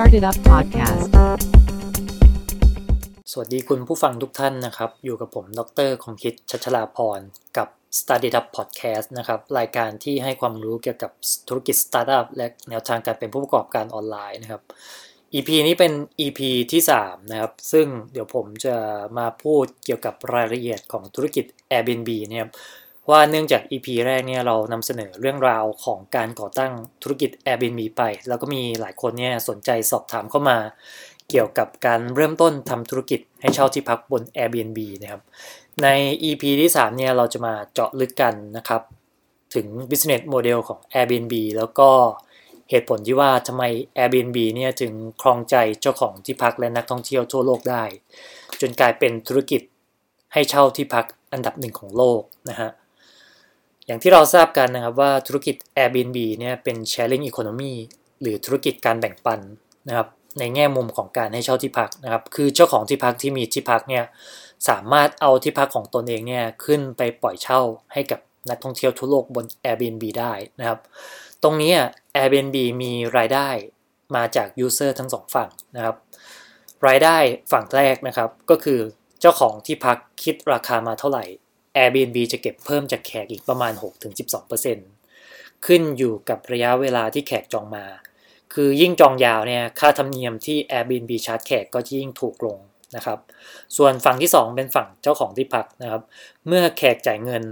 Started Up Podcast สวัสดีคุณผู้ฟังทุกท่านนะครับ อยู่กับผม ดรคงคิดชัชลาพร กับ Started Up Podcast นะครับ รายการที่ให้ความรู้เกี่ยวกับธุรกิจสตาร์ทอัพและแนวทางการเป็นผู้ประกอบการออนไลน์นะครับ EP นี้เป็น EP ที่ 3 นะครับ ซึ่งเดี๋ยวผมจะมาพูดเกี่ยวกับรายละเอียดของธุรกิจ Airbnb เนี่ยครับ ว่าเนื่องจาก EP แรกเนี่ยเรานำเสนอเรื่องราวของการก่อตั้งธุรกิจ Airbnb ไป แล้วก็มีหลายคนเนี่ยสนใจสอบถามเข้ามา เกี่ยวกับการเริ่มต้นทำธุรกิจให้เช่าที่พักบน Airbnb นะครับ ใน EP ที่3เนี่ยเราจะมาเจาะลึกกันนะครับ ถึง business model ของ Airbnb แล้วก็เหตุผลที่ว่าทำไม Airbnb เนี่ยถึงครองใจเจ้าของที่พักและนักท่องเที่ยวทั่วโลกได้ จนกลายเป็นธุรกิจให้เช่าที่พักอันดับหนึ่งของโลกนะฮะ อย่างที่เราทราบกันนะครับว่าธุรกิจ Airbnb เนี่ยเป็น sharing economy หรือธุรกิจการแบ่งปันนะครับในแง่มุมของการให้เช่าที่พักนะครับ คือเจ้าของที่พักที่มีที่พักเนี่ยสามารถเอาที่พักของตนเองเนี่ยขึ้นไปปล่อยเช่าให้กับนักท่องเที่ยวทั่วโลกบน Airbnb ได้นะครับ ตรงนี้ Airbnb มีรายได้มาจาก User ทั้งสองฝั่งนะครับ รายได้ฝั่งแรกนะครับก็คือเจ้าของที่พักคิดราคามาเท่าไหร่ Airbnb จะเก็บเพิ่มจากแขกอีกประมาณ 6-12%ขึ้นอยู่กับระยะเวลาที่แขกจองมา คือยิ่งจองยาวเนี่ยค่าธรรมเนียมที่ Airbnb ชาร์จแขกก็ยิ่งถูกลงนะครับ ส่วนฝั่งที่ 2 เป็นฝั่งเจ้าของที่พักนะครับ เมื่อแขกจ่ายเงิน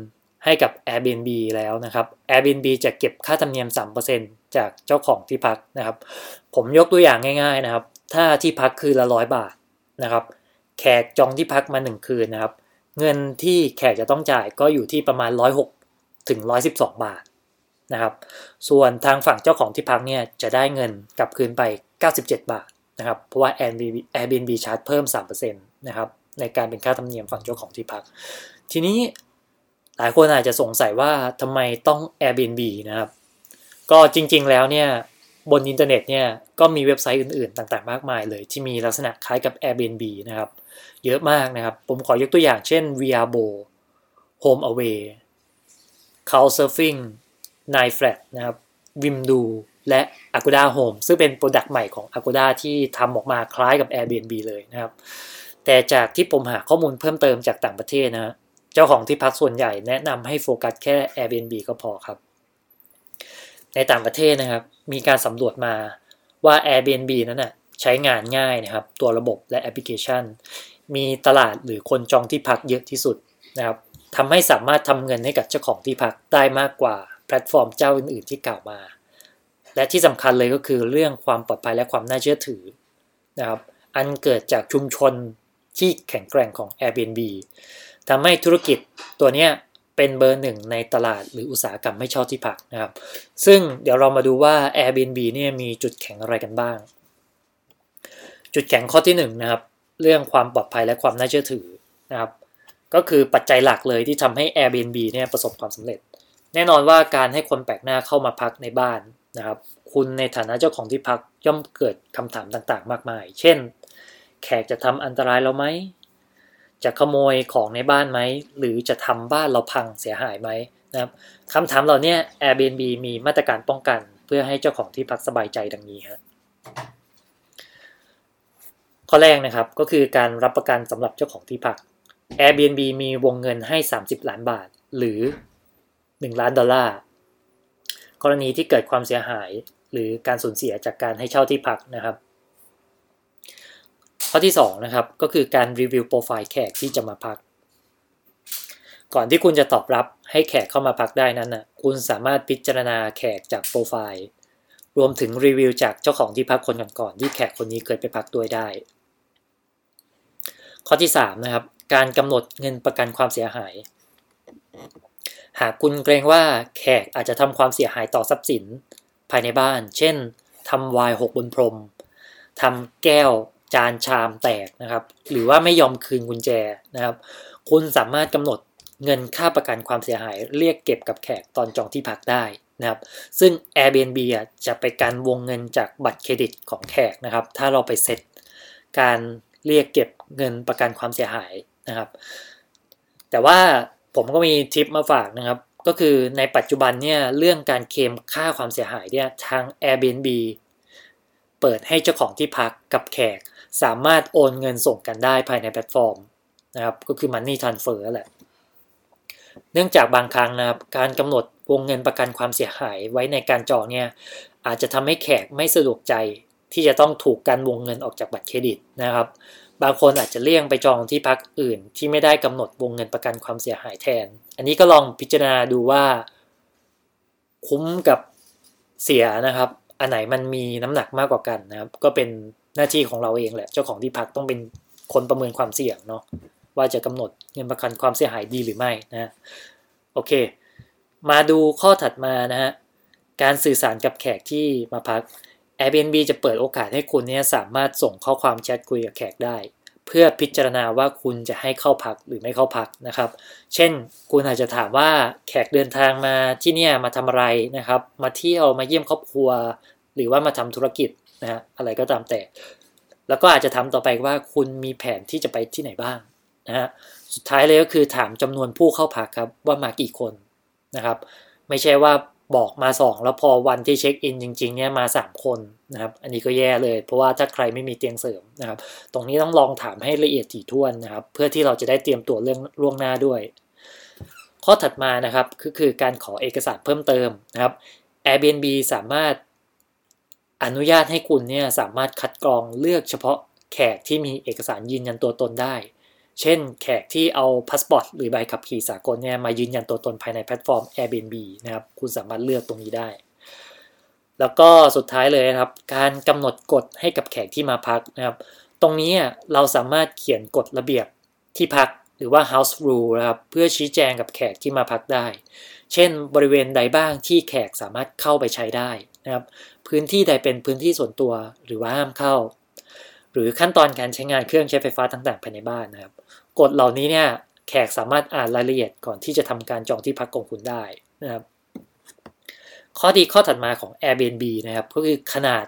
ให้กับ Airbnb แล้วนะครับ Airbnb จะเก็บค่าธรรมเนียม 3%จากเจ้าของที่พักนะครับ ผมยกตัวอย่างง่ายๆนะครับ ถ้าที่พักคืนละร้อยบาทนะครับ แขกจองที่พักมา 1 คืนนะครับ เงินที่แขกจะต้องจ่ายก็อยู่ที่ประมาณ 106 ถึง 112 บาทนะครับ ส่วนทางฝั่งเจ้าของที่พักเนี่ยจะได้เงินกลับคืนไป 97 บาทนะครับ เพราะว่า Airbnb Airbnb ชาร์จเพิ่ม 3%นะครับในการเป็นค่าธรรมเนียมฝั่งเจ้าของที่พัก ทีนี้หลายคนอาจจะสงสัยว่าทำไมต้อง Airbnb นะครับ ก็จริงๆแล้วเนี่ยบนอินเทอร์เน็ตเนี่ยก็มีเว็บไซต์อื่นๆ ต่างๆ มากมายเลย ที่มีลักษณะคล้ายกับ Airbnb นะครับ เยอะมากนะครับ ผมขอยกตัวอย่างเช่น Vrbo HomeAway Couchsurfing 9flats นะครับ Wimdu และ Agoda Home ซึ่งเป็น product ใหม่ของ Agoda ที่ทำออกมาคล้ายกับ Airbnb เลยนะครับ แต่จากที่ผมหาข้อมูลเพิ่มเติมจากต่างประเทศนะฮะเจ้าของที่พักส่วนใหญ่แนะนำให้โฟกัสแค่ Airbnb ก็พอครับ ในต่างประเทศนะครับ มีการสำรวจมาว่า Airbnb นั้นนะ ใช้งานง่ายนะครับ ตัวระบบและแอปพลิเคชัน มีตลาดหรือคนจองที่พักเยอะที่สุดนะครับทำให้สามารถทำเงินให้กับเจ้าของที่พักได้มากกว่าแพลตฟอร์มเจ้าอื่นๆที่กล่าวมา และที่สำคัญเลยก็คือเรื่องความปลอดภัยและความน่าเชื่อถือนะครับ อันเกิดจากชุมชนที่แข็งแกร่งของ Airbnb ทำให้ธุรกิจตัวนี้เป็นเบอร์หนึ่งในตลาดหรืออุตสาหกรรมไม่เช่าที่พักนะครับ ซึ่งเดี๋ยวเรามาดูว่า Airbnb เนี่ยมีจุดแข็งอะไรกันบ้าง จุดแข็งข้อที่1นนะครับเรื่องความปลอดภัยและความน่าเชื่อถือนะครับ ก็คือปัจจัยหลักเลยที่ทำให้ Airbnb เนี่ยประสบความสำเร็จ แน่นอนว่าการให้คนแปลกหน้าเข้ามาพักในบ้านนะครับ คุณในฐานะเจ้าของที่พักย่อมเกิดคำถามต่างๆ มากมาย เช่น แขกจะทำอันตรายเราไหมจะขโมยของในบ้านไหม หรือจะทำบ้านเราพังเสียหายไหมนะครับคำถามเหล่านี้ Airbnb มีมาตรการป้องกัน เพื่อให้เจ้าของที่พักสบายใจดังนี้ครับ ข้อแรกนะครับก็คือการรับประกันสำหรับเจ้าของที่พัก Airbnb มีวงเงินให้ 30 ล้านบาท หรือ 1 ล้านดอลลาร์ กรณีที่เกิดความเสียหายหรือการสูญเสียจากการให้เช่าที่พักนะครับ ข้อที่2นะครับก็คือการรีวิวโปรไฟล์แขกที่จะมาพัก ก่อนที่คุณจะตอบรับให้แขกเข้ามาพักได้นั้นนะคุณสามารถพิจารณาแขกจากโปรไฟล์รวมถึงรีวิวจากเจ้าของที่พักคนก่อนๆที่แขกคนนี้เคยไปพักด้วยได้ ข้อที่3นะครับการกำหนดเงินประกันความเสียหาย หากคุณเกรงว่าแขกอาจจะทำความเสียหายต่อทรัพย์สินภายในบ้าน เช่นทำวายหกบนพรมทำแก้วจานชามแตกนะครับ หรือว่าไม่ยอมคืนกุญแจนะครับ คุณสามารถกำหนดเงินค่าประกันความเสียหายเรียกเก็บกับแขกตอนจองที่พักได้นะครับ ซึ่ง Airbnb จะไปการวงเงินจากบัตรเครดิตของแขกนะครับ ถ้าเราไปเซ็ตการ เรียกเก็บเงินประกันความเสียหายนะครับ แต่ว่าผมก็มีทิปมาฝากนะครับ ก็คือในปัจจุบันเนี่ยเรื่องการเคลมค่าความเสียหายเนี่ยทาง Airbnb เปิดให้เจ้าของที่พักกับแขก สามารถโอนเงินส่งกันได้ภายในแพลตฟอร์มนะครับก็คือ Money Transfer แหละ เนื่องจากบางครั้งนะครับการกำหนดวงเงินประกันความเสียหายไว้ในการจองเนี่ยอาจจะทำให้แขกไม่สะดวกใจ ที่จะต้องถูกการวงเงินออกจากบัตรเครดิตนะครับ บางคนอาจจะเลี่ยงไปจองที่พักอื่น ที่ไม่ได้กำหนดวงเงินประกันความเสียหายแทน อันนี้ก็ลองพิจารณาดูว่า คุ้มกับเสียนะครับ อันไหนมันมีน้ำหนักมากกว่ากันนะครับ ก็เป็นหน้าที่ของเราเองแหละ เจ้าของที่พักต้องเป็นคนประเมินความเสี่ยงเนาะว่าจะกำหนดเงินประกันความเสียหายดีหรือไม่นะโอเค มาดูข้อถัดมานะฮะการสื่อสารกับแขกที่มาพัก Airbnb จะเปิดโอกาสให้คุณเนี่ยสามารถส่งข้อความแชทคุยกับแขกได้ เพื่อพิจารณาว่าคุณจะให้เข้าพักหรือไม่เข้าพักนะครับ เช่น คุณอาจจะถามว่าแขกเดินทางมาที่เนี่ยมาทำอะไรนะครับ มาเที่ยวมาเยี่ยมครอบครัว หรือว่ามาทำธุรกิจนะฮะอะไรก็ตามแต่ แล้วก็อาจจะถามต่อไปว่าคุณมีแผนที่จะไปที่ไหนบ้างนะฮะสุดท้ายเลยก็คือถามจำนวนผู้เข้าพักครับว่ามากี่คนนะครับ ไม่ใช่ว่า บอกมา 2 แล้วพอวันที่เช็คอินจริง ๆ เนี่ยมา 3 คนนะครับ อันนี้ก็แย่เลย เพราะว่าถ้าใครไม่มีเตียงเสริมนะครับ ตรงนี้ต้องลองถามให้ละเอียดถี่ถ้วนนะครับ เพื่อที่เราจะได้เตรียมตัวเรื่องล่วงหน้าด้วย ข้อถัดมานะครับก็คือการขอเอกสารเพิ่มเติมนะครับ Airbnb สามารถอนุญาตให้คุณเนี่ยสามารถคัดกรองเลือกเฉพาะแขกที่มีเอกสารยืนยันตัวตนได้ เช่นแขกที่เอาพาสปอร์ตหรือใบขับขี่สากลเนี่ยมายืนยันตัวตนภายในแพลตฟอร์ม Airbnb นะครับ คุณสามารถเลือกตรงนี้ได้ แล้วก็สุดท้ายเลยนะครับ การกำหนดกฎให้กับแขกที่มาพักนะครับ ตรงนี้เราสามารถเขียนกฎระเบียบที่พักหรือว่า house rule นะครับ เพื่อชี้แจงกับแขกที่มาพักได้ เช่น บริเวณใดบ้างที่แขกสามารถเข้าไปใช้ได้นะครับ พื้นที่ใดเป็นพื้นที่ส่วนตัวหรือว่าห้ามเข้า หรือขั้นตอนการใช้งานเครื่องใช้ไฟฟ้าต่างๆภายในบ้านนะครับ กฎเหล่านี้เนี่ยแขกสามารถอ่านรายละเอียดก่อนที่จะทำการจองที่พักของคุณได้นะครับ ข้อดีข้อถัดมาของ Airbnb นะครับก็คือขนาด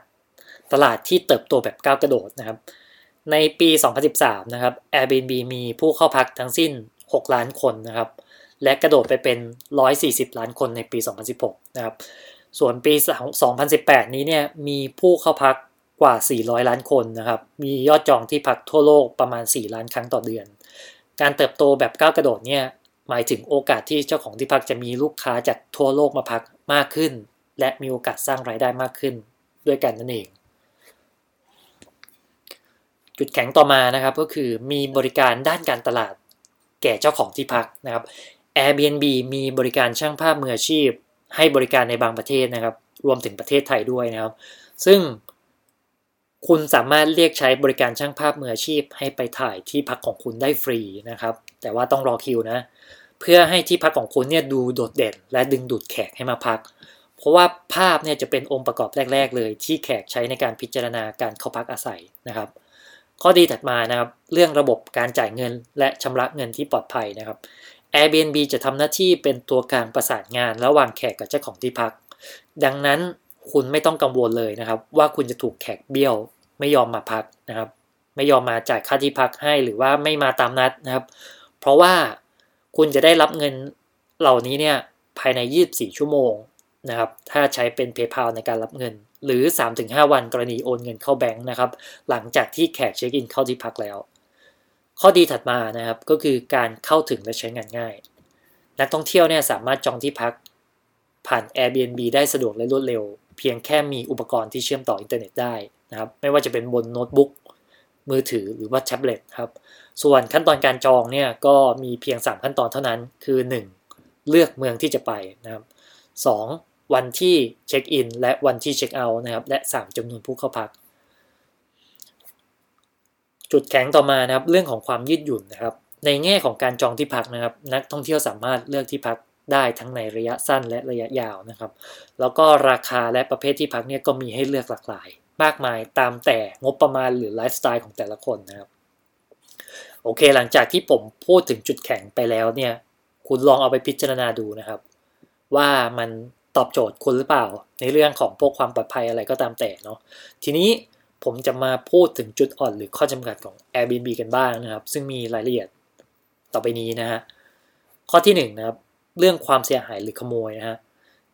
ตลาดที่เติบโตแบบก้าวกระโดดนะครับ ในปี 2013 นะครับ Airbnb มีผู้เข้าพักทั้งสิ้น 6 ล้านคนนะครับ และกระโดดไปเป็น 140 ล้านคนในปี 2016 นะครับ ส่วนปี 2018 นี้เนี่ยมีผู้เข้าพัก กว่า 400 ล้านคนนะครับ มียอดจองที่พักทั่วโลกประมาณ 4 ล้านครั้งต่อเดือน การเติบโตแบบก้าวกระโดดเนี่ยหมายถึงโอกาสที่เจ้าของที่พักจะมีลูกค้าจากทั่วโลกมาพักมากขึ้น และมีโอกาสสร้างรายได้มากขึ้น ด้วยกันนั่นเอง จุดแข็งต่อมานะครับก็คือมีบริการด้านการตลาด แก่เจ้าของที่พักนะครับ Airbnb มีบริการช่างภาพมืออาชีพ ให้บริการในบางประเทศนะครับ รวมถึงประเทศไทยด้วยนะครับ ซึ่ง คุณสามารถเรียกใช้บริการช่างภาพมืออาชีพ ให้ไปถ่ายที่พักของคุณได้ฟรีนะครับ แต่ว่าต้องรอคิวนะ เพื่อให้ที่พักของคุณเนี่ยดูโดดเด่น และดึงดูดแขกให้มาพัก เพราะว่าภาพเนี่ยจะเป็นองค์ประกอบแรก ๆ เลย ที่แขกใช้ในการพิจารณาการเข้าพักอาศัยนะครับ ข้อดีถัดมานะครับเรื่องระบบการจ่ายเงิน และชำระเงินที่ปลอดภัยนะครับ Airbnb จะทำหน้าที่เป็นตัวกลางประสานงาน ระหว่างแขกกับเจ้าของที่พัก ดังนั้น คุณไม่ต้องกังวลเลยนะครับ ว่าคุณจะถูกแขกเบี้ยว ไม่ยอมมาพักนะครับ ไม่ยอมมาจ่ายค่าที่พักให้หรือว่าไม่มาตามนัดนะครับ เพราะว่าคุณจะได้รับเงินเหล่านี้เนี่ยภายใน 24 ชั่วโมงนะครับ ถ้าใช้เป็น PayPal ในการรับเงิน หรือ 3-5 วันกรณีโอนเงินเข้าแบงค์นะครับ หลังจากที่แขกเช็คอินเข้าที่พักแล้ว ข้อดีถัดมานะครับก็คือการเข้าถึงและใช้งานง่าย นักท่องเที่ยวเนี่ยสามารถจองที่พักผ่าน Airbnb ได้สะดวกและรวดเร็ว เพียงแค่มีอุปกรณ์ที่เชื่อมต่ออินเทอร์เน็ตได้นะครับไม่ว่าจะเป็นบนโน้ตบุ๊กมือถือหรือว่าแท็บเล็ตครับส่วนขั้นตอนการจองเนี่ยก็มีเพียง 3 ขั้นตอนเท่านั้นคือ 1. เลือกเมืองที่จะไปนะครับ 2. วันที่เช็คอินและวันที่เช็คเอาท์นะครับและ 3จำนวนผู้เข้าพัก จุดแข็งต่อมานะครับเรื่องของความยืดหยุ่นนะครับในแง่ของการจองที่พักนะครับ นักท่องเที่ยวสามารถเลือกที่พัก ได้ทั้งในระยะสั้นและระยะยาวนะครับ แล้วก็ราคาและประเภทที่พักเนี่ยก็มีให้เลือกหลากหลาย มากมายตามแต่งบประมาณหรือไลฟ์สไตล์ของแต่ละคนนะครับโอเคหลังจากที่ผมพูดถึงจุดแข็งไปแล้วเนี่ย คุณลองเอาไปพิจารณาดูนะครับ ว่ามันตอบโจทย์คุณหรือเปล่า ในเรื่องของพวกความปลอดภัยอะไรก็ตามแต่เนาะทีนี้ผมจะมาพูดถึงจุดอ่อนหรือข้อจำกัดของ Airbnb กันบ้างนะครับ ซึ่งมีรายละเอียดต่อไปนี้นะฮะข้อที่1นนะครับ เรื่องความเสียหายหรือขโมยนะฮะ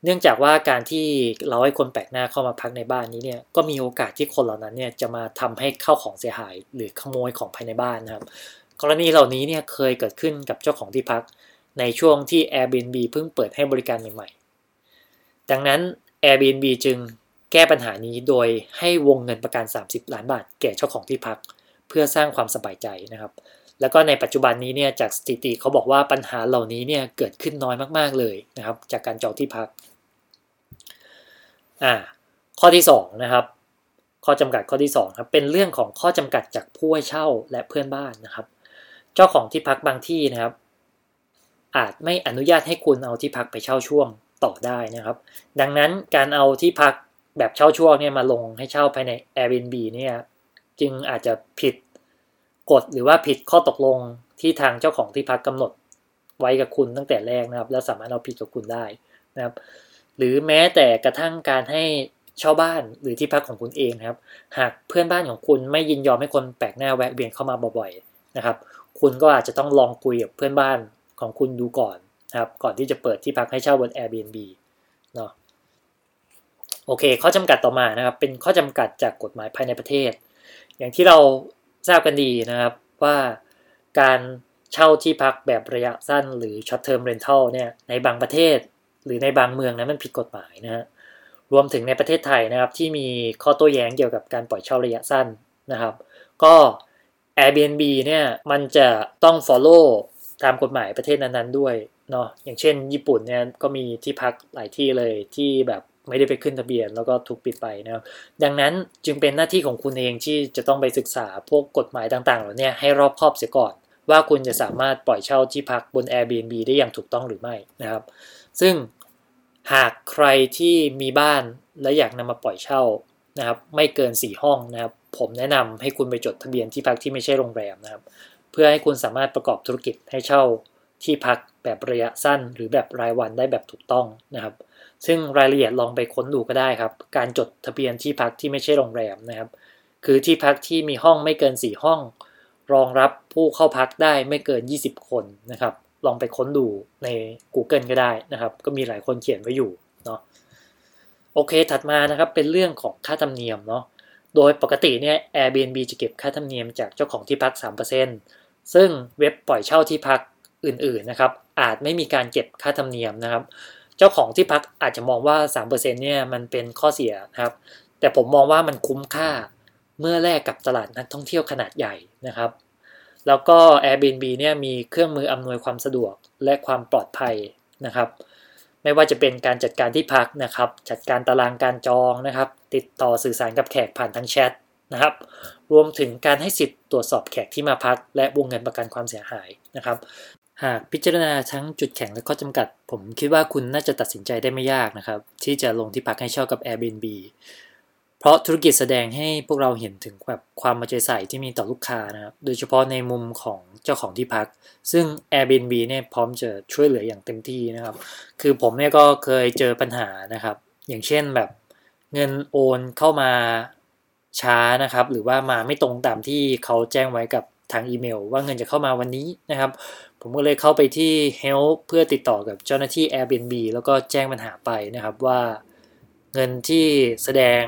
เนื่องจากว่าการที่เราให้คนแปลกหน้าเข้ามาพักในบ้านนี้เนี่ยก็มีโอกาสที่คนเหล่านั้นเนี่ยจะมาทำให้เข้าของเสียหาย หรือขโมยของภายในบ้านนะครับ กรณีเหล่านี้เนี่ยเคยเกิดขึ้นกับเจ้าของที่พัก ในช่วงที่ Airbnb เพิ่งเปิดให้บริการใหม่ๆ ดังนั้น Airbnb จึงแก้ปัญหานี้โดยให้วงเงินประกัน 30 ล้านบาท แก่เจ้าของที่พัก เพื่อสร้างความสบายใจนะครับ แล้วก็ในปัจจุบันนี้เนี่ยจากสถิติเขาบอกว่าปัญหาเหล่านี้เนี่ยเกิดขึ้นน้อยมากๆเลยนะครับ จากการจองที่พักอ่าข้อที่2นะครับข้อจำกัดข้อที่2ครับเป็นเรื่องของข้อจำกัดจากผู้ให้เช่าและเพื่อนบ้านนะครับ เจ้าของที่พักบางที่นะครับ อาจไม่อนุญาตให้คุณเอาที่พักไปเช่าช่วงต่อได้นะครับ ดังนั้นการเอาที่พักแบบเช่าช่วงเนี่ยมาลงให้เช่าภายใน Airbnb เนี่ยจึงอาจจะผิด กฎหรือว่าผิดข้อตกลงที่ทางเจ้าของที่พักกำหนดไว้กับคุณตั้งแต่แรกนะครับ แล้วสามารถเอาผิดกับคุณได้นะครับ หรือแม้แต่กระทั่งการให้เช่าบ้านหรือที่พักของคุณเองนะครับ หากเพื่อนบ้านของคุณไม่ยินยอมให้คนแปลกหน้าแวะเวียนเข้ามาบ่อยๆนะครับ คุณก็อาจจะต้องลองคุยกับเพื่อนบ้านของคุณดูก่อนนะครับ ก่อนที่จะเปิดที่พักให้เช่าบน Airbnb เนาะโอเค ข้อจำกัดต่อมานะครับ เป็นข้อจำกัดจากกฎหมายภายในประเทศ อย่างที่เรา ทราบกันดีนะครับว่าการเช่าที่พักแบบระยะสั้นหรือ short term rental เนี่ยในบางประเทศ หรือในบางเมืองนั้นมันผิดกฎหมายนะฮะรวมถึงในประเทศไทยนะครับที่มีข้อโต้แย้งเกี่ยวกับการปล่อยเช่าระยะสั้นนะครับ ก็ Airbnb เนี่ยมันจะต้อง follow ตามกฎหมายประเทศนั้นๆด้วยเนาะอย่างเช่นญี่ปุ่นเนี่ยก็มีที่พักหลายที่เลยที่แบบ ไม่ได้ไปขึ้นทะเบียนแล้วก็ถูกปิดไปนะครับดังนั้นจึงเป็นหน้าที่ของคุณเองที่จะต้องไปศึกษาพวกกฎหมายต่างๆเหล่านี้ให้รอบคอบเสียก่อน ว่าคุณจะสามารถปล่อยเช่าที่พักบน Airbnb ได้อย่างถูกต้องหรือไม่นะครับ ซึ่งหากใครที่มีบ้านและอยากนำมาปล่อยเช่านะครับ ไม่เกิน 4 ห้องนะครับ ผมแนะนำให้คุณไปจดทะเบียนที่พักที่ไม่ใช่โรงแรมนะครับ เพื่อให้คุณสามารถประกอบธุรกิจให้เช่าที่พักแบบระยะสั้น หรือแบบรายวันได้แบบถูกต้องนะครับ ซึ่งรายละเอียดลองไปค้นดูก็ได้ครับ การจดทะเบียนที่พักที่ไม่ใช่โรงแรมนะครับ คือที่พักที่มีห้องไม่เกิน 4 ห้อง รองรับผู้เข้าพักได้ไม่เกิน 20 คนนะครับ ลองไปค้นดูใน Google ก็ได้นะครับ ก็มีหลายคนเขียนไว้อยู่เนาะโอเคถัดมานะครับเป็นเรื่องของค่าธรรมเนียมเนาะโดยปกติเนี่ย Airbnb จะเก็บค่าธรรมเนียมจากเจ้าของที่พัก 3%ซึ่งเว็บปล่อยเช่าที่พักอื่นๆนะครับ อาจไม่มีการเก็บค่าธรรมเนียมนะครับ เจ้าของที่พักอาจจะมองว่า 3%เนี่ยมันเป็นข้อเสียนะครับ แต่ผมมองว่ามันคุ้มค่าเมื่อแลกกับตลาดนักท่องเที่ยวขนาดใหญ่นะครับ แล้วก็ Airbnb เนี่ยมีเครื่องมืออำนวยความสะดวกและความปลอดภัยนะครับ ไม่ว่าจะเป็นการจัดการที่พักนะครับ จัดการตารางการจองนะครับ ติดต่อสื่อสารกับแขกผ่านทางแชทนะครับ รวมถึงการให้สิทธิ์ตรวจสอบแขกที่มาพัก และวงเงินประกันความเสียหายนะครับ หากพิจารณาทั้งจุดแข็งและข้อจำกัด ผมคิดว่าคุณน่าจะตัดสินใจได้ไม่ยากนะครับ ที่จะลงที่พักให้เช่ากับ Airbnb เพราะธุรกิจแสดงให้พวกเราเห็นถึงแบบความมาใจใส่ที่มีต่อลูกค้านะครับโดยเฉพาะในมุมของเจ้าของที่พัก ซึ่ง Airbnb เนี่ยพร้อมจะช่วยเหลืออย่างเต็มที่นะครับ คือผมเนี่ยก็เคยเจอปัญหานะครับ อย่างเช่นแบบเงินโอนเข้ามาช้านะครับ หรือว่ามาไม่ตรงตามที่เขาแจ้งไว้กับทางอีเมล ว่าเงินจะเข้ามาวันนี้นะครับ ผมก็เลยเข้าไปที่ Help เพื่อติดต่อกับเจ้าหน้าที่ Airbnb แล้วก็แจ้งปัญหาไปนะครับว่า เงินที่แสดง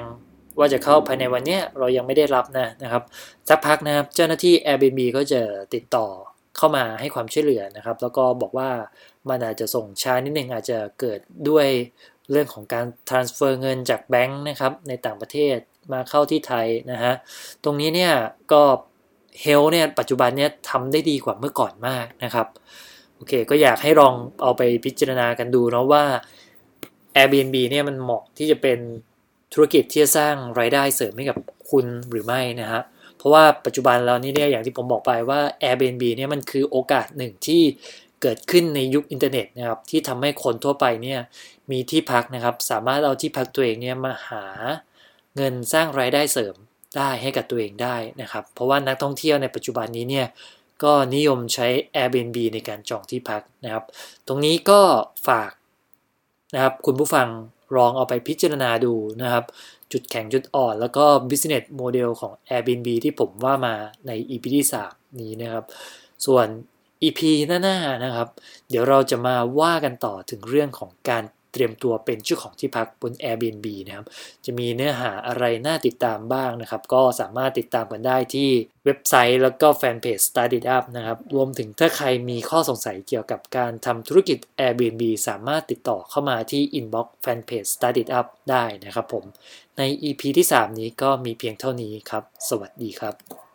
ว่าจะเข้าภายในวันนี้เรายังไม่ได้รับนะนะครับสักพักนะครับเจ้าหน้าที่ Airbnb ก็จะติดต่อเข้ามาให้ความช่วยเหลือนะครับ แล้วก็บอกว่ามันอาจจะส่งช้านิดนึงอาจจะเกิดด้วยเรื่องของการ transfer เงินจากแบงค์นะครับในต่างประเทศมาเข้าที่ไทยนะฮะตรงนี้เนี่ยก็ เฮลเนี่ยปัจจุบันเนี่ยทำได้ดีกว่าเมื่อก่อนมากนะครับโอเคก็อยากให้ลองเอาไปพิจารณากันดูนะว่า Airbnb เนี่ยมันเหมาะที่จะเป็นธุรกิจที่จะสร้างรายได้เสริมให้กับคุณหรือไม่นะฮะเพราะว่าปัจจุบันเรานี่เนี่ยอย่างที่ผมบอกไปว่า Airbnb เนี่ยมันคือโอกาสหนึ่งที่เกิดขึ้นในยุคอินเทอร์เน็ตนะครับที่ทำให้คนทั่วไปเนี่ยมีที่พักนะครับ สามารถเอาที่พักตัวเองเนี่ยมาหาเงินสร้างรายได้เสริม ได้ให้กับตัวเองได้นะครับ เพราะว่านักท่องเที่ยวในปัจจุบันนี้เนี่ยก็นิยมใช้ Airbnb ในการจองที่พักนะครับ ตรงนี้ก็ฝากนะครับคุณผู้ฟังลองเอาไปพิจารณาดูนะครับ จุดแข็งจุดอ่อน แล้วก็ business model ของ Airbnb ที่ผมว่ามาใน EP ที่3นี้นะครับ ส่วน EP หน้าๆนะครับ เดี๋ยวเราจะมาว่ากันต่อถึงเรื่องของการ ตรียมตัวเป็นเจ้าของที่พักบน Airbnb นะครับจะมีเนื้อหาอะไรน่าติดตามบ้างนะครับ ก็สามารถติดตามกันได้ที่เว็บไซต์แล้วก็แฟนเพจ Study Up นะครับรวมถึงถ้าใครมีข้อสงสัยเกี่ยวกับการทำธุรกิจ Airbnb สามารถติดต่อเข้ามาที่ inbox แฟนเพจ Study Up ได้นะครับผมใน EP ที่ 3 นี้ก็มีเพียงเท่านี้ครับ สวัสดีครับ